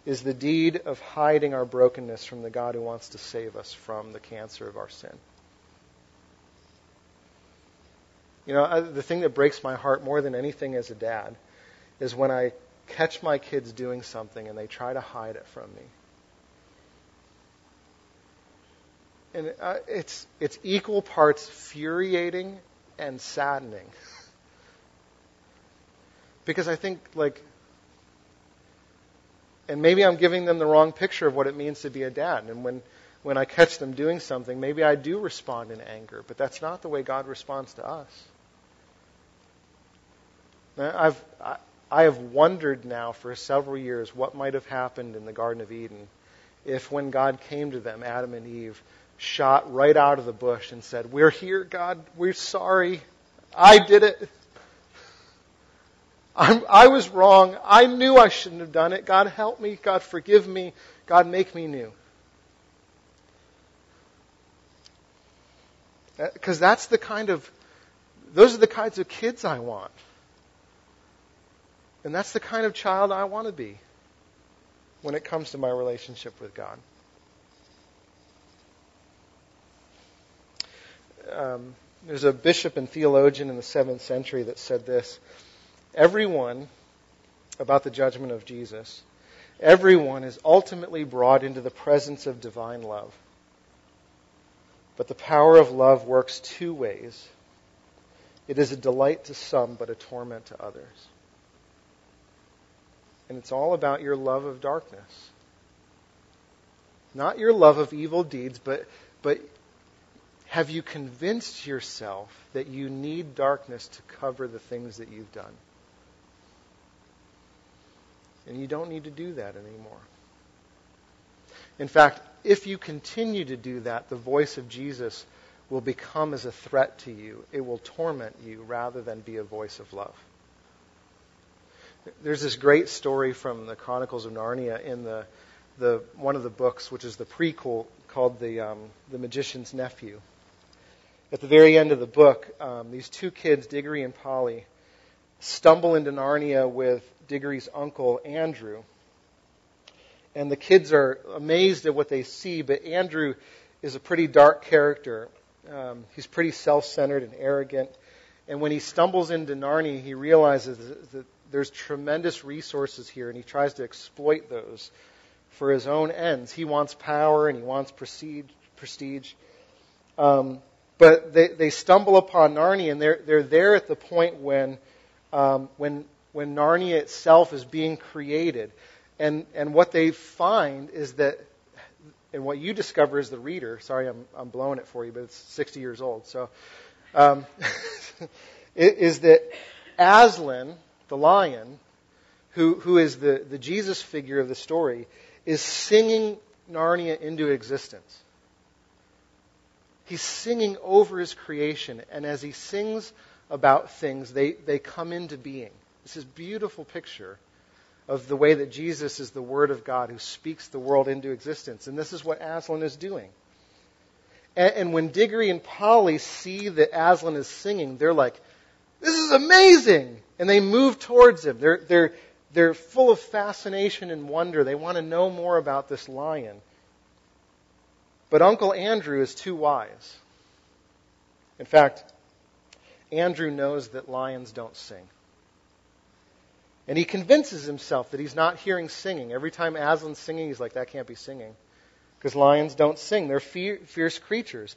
is the deed of hiding our brokenness from the God who wants to save us from the cancer of our sin. You know, the thing that breaks my heart more than anything as a dad is when I catch my kids doing something and they try to hide it from me. And uh, it's, it's equal parts infuriating and saddening. because I think, like, and maybe I'm giving them the wrong picture of what it means to be a dad. And when, when I catch them doing something, maybe I do respond in anger, but that's not the way God responds to us. I've, I, I have wondered now for several years what might have happened in the Garden of Eden if, when God came to them, Adam and Eve, shot right out of the bush and said, We're here, God. We're sorry. I did it. I'm, i was wrong. I knew I shouldn't have done it. God, help me. God, forgive me. God, make me new. Uh, because that's the kind of, those are the kinds of kids I want. And that's the kind of child I want to be when it comes to my relationship with God. Um, there's a bishop and theologian in the seventh century that said this everyone, about the judgment of Jesus, everyone is ultimately brought into the presence of divine love. But the power of love works two ways. It is a delight to some, but a torment to others. And it's all about your love of darkness. Not your love of evil deeds, but, but have you convinced yourself that you need darkness to cover the things that you've done? And you don't need to do that anymore. In fact, if you continue to do that, the voice of Jesus will become as a threat to you. It will torment you rather than be a voice of love. There's this great story from the Chronicles of Narnia in the, the one of the books, which is the prequel called the um, the Magician's Nephew. At the very end of the book, um, these two kids, Diggory and Polly, stumble into Narnia with Diggory's uncle Andrew, and the kids are amazed at what they see. But Andrew is a pretty dark character. Um, he's pretty self-centered and arrogant. And when he stumbles into Narnia, he realizes that there's tremendous resources here, and he tries to exploit those for his own ends. He wants power and he wants prestige. prestige. Um, but they, they stumble upon Narnia, and they're, they're there at the point when, um, when, when Narnia itself is being created. And, and what they find is that and what you discover as the reader, sorry I'm, I'm blowing it for you, but it's 60 years old, so, um, is that Aslan, the lion, who, who is the, the Jesus figure of the story, is singing Narnia into existence. He's singing over his creation, and as he sings about things, they, they come into being. This is beautiful picture of the way that Jesus is the Word of God who speaks the world into existence. And this is what Aslan is doing. And, and when Diggory and Polly see that Aslan is singing, they're like, this is amazing! And they move towards him. They're, they're, they're full of fascination and wonder. They want to know more about this lion. But Uncle Andrew is too wise. In fact, Andrew knows that lions don't sing. And he convinces himself that he's not hearing singing. Every time Aslan's singing, he's like, that can't be singing. Because lions don't sing. They're fierce creatures.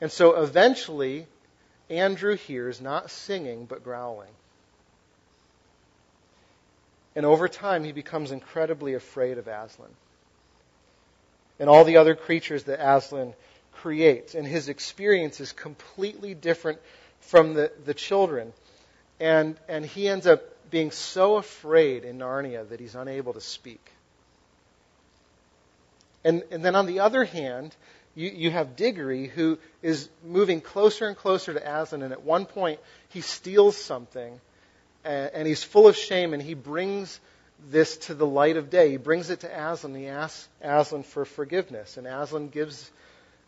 And so eventually, Andrew hears not singing, but growling. And over time, he becomes incredibly afraid of Aslan and all the other creatures that Aslan creates. And his experience is completely different from the, the children. And, and he ends up being so afraid in Narnia that he's unable to speak. And, and then on the other hand, you, you have Diggory who is moving closer and closer to Aslan, and at one point he steals something, and, and he's full of shame, and he brings this to the light of day. He brings it to Aslan. He asks Aslan for forgiveness, and Aslan gives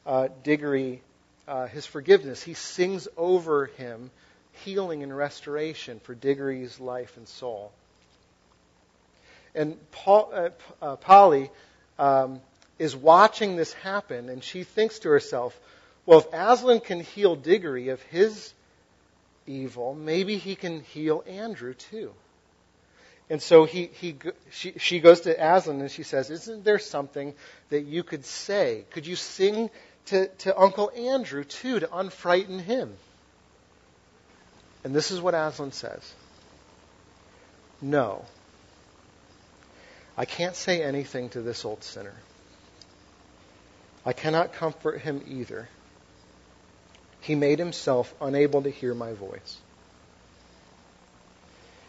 uh, Diggory uh, his forgiveness. He sings over him healing and restoration for Diggory's life and soul. And Paul, uh, uh, Polly um, is watching this happen, and she thinks to herself, well, if Aslan can heal Diggory of his evil, maybe he can heal Andrew too. And so he, he, she, she goes to Aslan and she says, Isn't there something that you could say? Could you sing to, to Uncle Andrew too to unfrighten him? And this is what Aslan says No. I can't say anything to this old sinner. I cannot comfort him either. He made himself unable to hear my voice.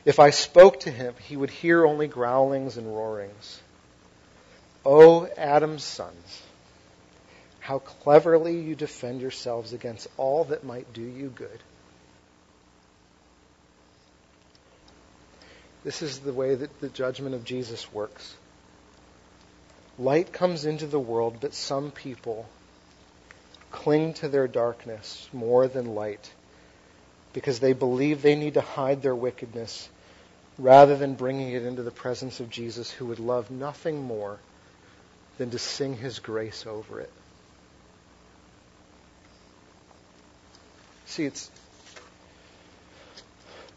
If I spoke to him, he would hear only growlings and roarings. O Adam's sons, how cleverly you defend yourselves against all that might do you good. This is the way that the judgment of Jesus works. Light comes into the world, but some people cling to their darkness more than light because they believe they need to hide their wickedness rather than bringing it into the presence of Jesus, who would love nothing more than to sing his grace over it. See, it's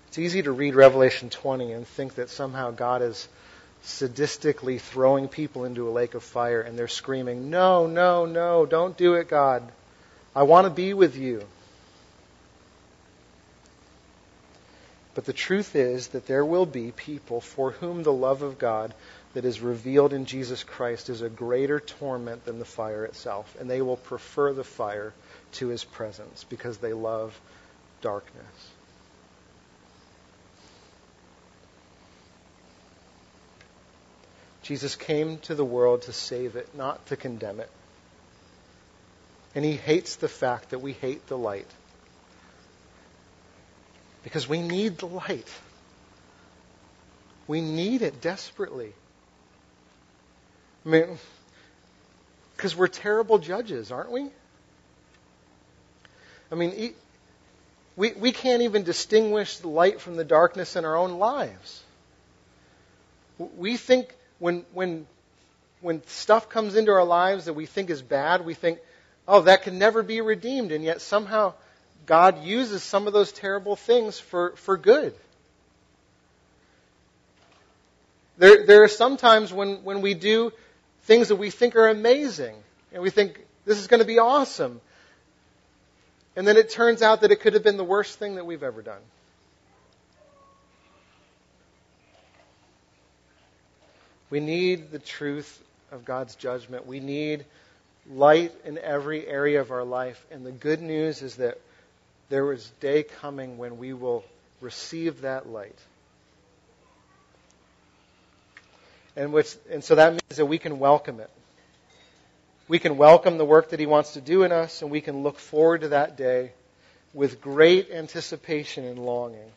it's easy to read Revelation 20 and think that somehow God is sadistically throwing people into a lake of fire and they're screaming, No, no, no, don't do it, God. I want to be with you. But the truth is that there will be people for whom the love of God that is revealed in Jesus Christ is a greater torment than the fire itself. And they will prefer the fire to his presence because they love darkness. Jesus came to the world to save it, not to condemn it. And he hates the fact that we hate the light. Because we need the light. We need it desperately. I mean, because we're terrible judges, aren't we? I mean, we, we can't even distinguish the light from the darkness in our own lives. We think when, when, when stuff comes into our lives that we think is bad, we think, oh, that can never be redeemed. And yet somehow God uses some of those terrible things for, for good. There, there are some times when, when we do things that we think are amazing, and we think, this is going to be awesome. And then it turns out that it could have been the worst thing that we've ever done. We need the truth of God's judgment. We need light in every area of our life. And the good news is that there is day coming when we will receive that light. And, which, and so that means that we can welcome it. We can welcome the work that He wants to do in us, and we can look forward to that day with great anticipation and longing.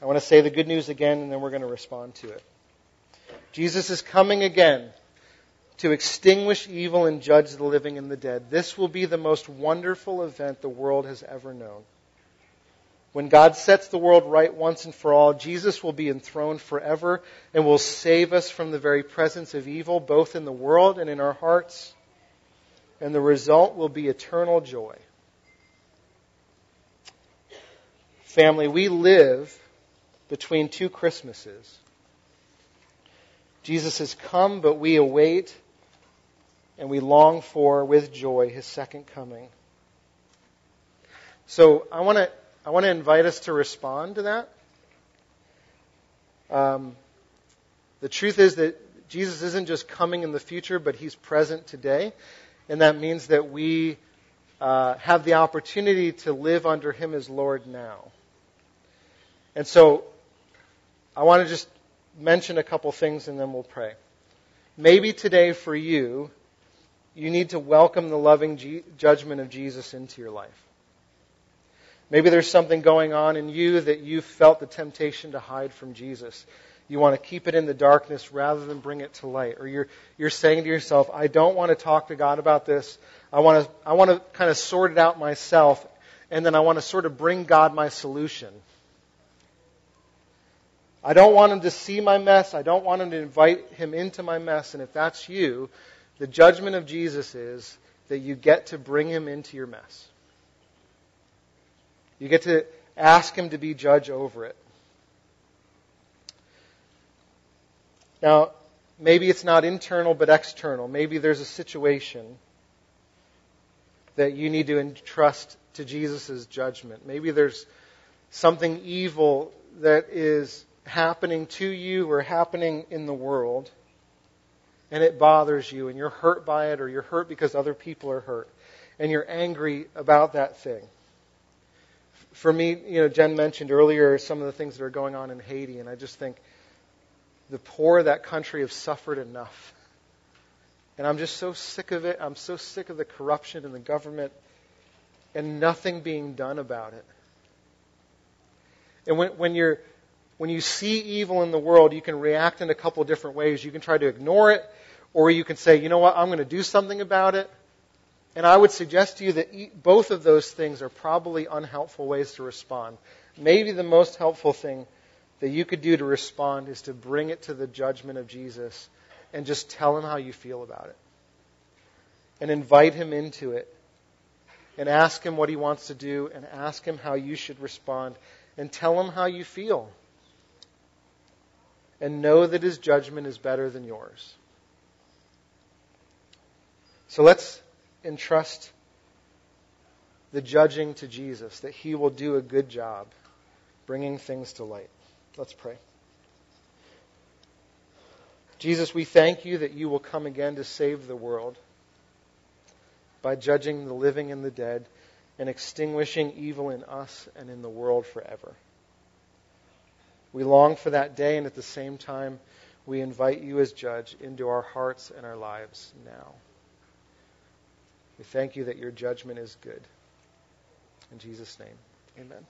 I want to say the good news again, and then we're going to respond to it. Jesus is coming again to extinguish evil and judge the living and the dead. This will be the most wonderful event the world has ever known. When God sets the world right once and for all, Jesus will be enthroned forever and will save us from the very presence of evil, both in the world and in our hearts. And the result will be eternal joy. Family, we live between two Christmases. Jesus has come, but we await and we long for with joy his second coming. So I want to I want to invite us to respond to that. Um, the truth is that Jesus isn't just coming in the future, but he's present today, and that means that we uh, have the opportunity to live under him as Lord now. And so I want to just mention a couple things and then we'll pray. Maybe today for you, you need to welcome the loving judgment of Jesus into your life. Maybe there's something going on in you that you felt the temptation to hide from Jesus. You want to keep it in the darkness rather than bring it to light. Or you're, you're saying to yourself, I don't want to talk to God about this. I want to, I want to kind of sort it out myself. And then I want to sort of bring God my solution. I don't want him to see my mess. I don't want him to invite him into my mess. And if that's you, the judgment of Jesus is that you get to bring him into your mess. You get to ask him to be judge over it. Now, maybe it's not internal but external. Maybe there's a situation that you need to entrust to Jesus' judgment. Maybe there's something evil that is happening to you or happening in the world, and it bothers you, and you're hurt by it, or you're hurt because other people are hurt, and you're angry about that thing. For me, you know, Jen mentioned earlier some of the things that are going on in Haiti, and I just think the poor of that country have suffered enough. And I'm just so sick of it. I'm so sick of the corruption in the government and nothing being done about it. And when, when you're when you see evil in the world, you can react in a couple different ways. You can try to ignore it, or you can say, you know what, I'm going to do something about it. And I would suggest to you that both of those things are probably unhelpful ways to respond. Maybe the most helpful thing that you could do to respond is to bring it to the judgment of Jesus and just tell him how you feel about it. And invite him into it. And ask him what he wants to do and ask him how you should respond and tell him how you feel and know that his judgment is better than yours. So let's entrust the judging to Jesus, that he will do a good job bringing things to light. Let's pray. Jesus, we thank you that you will come again to save the world by judging the living and the dead and extinguishing evil in us and in the world forever. We long for that day, and at the same time, we invite you as judge into our hearts and our lives now. We thank you that your judgment is good. In Jesus' name, amen.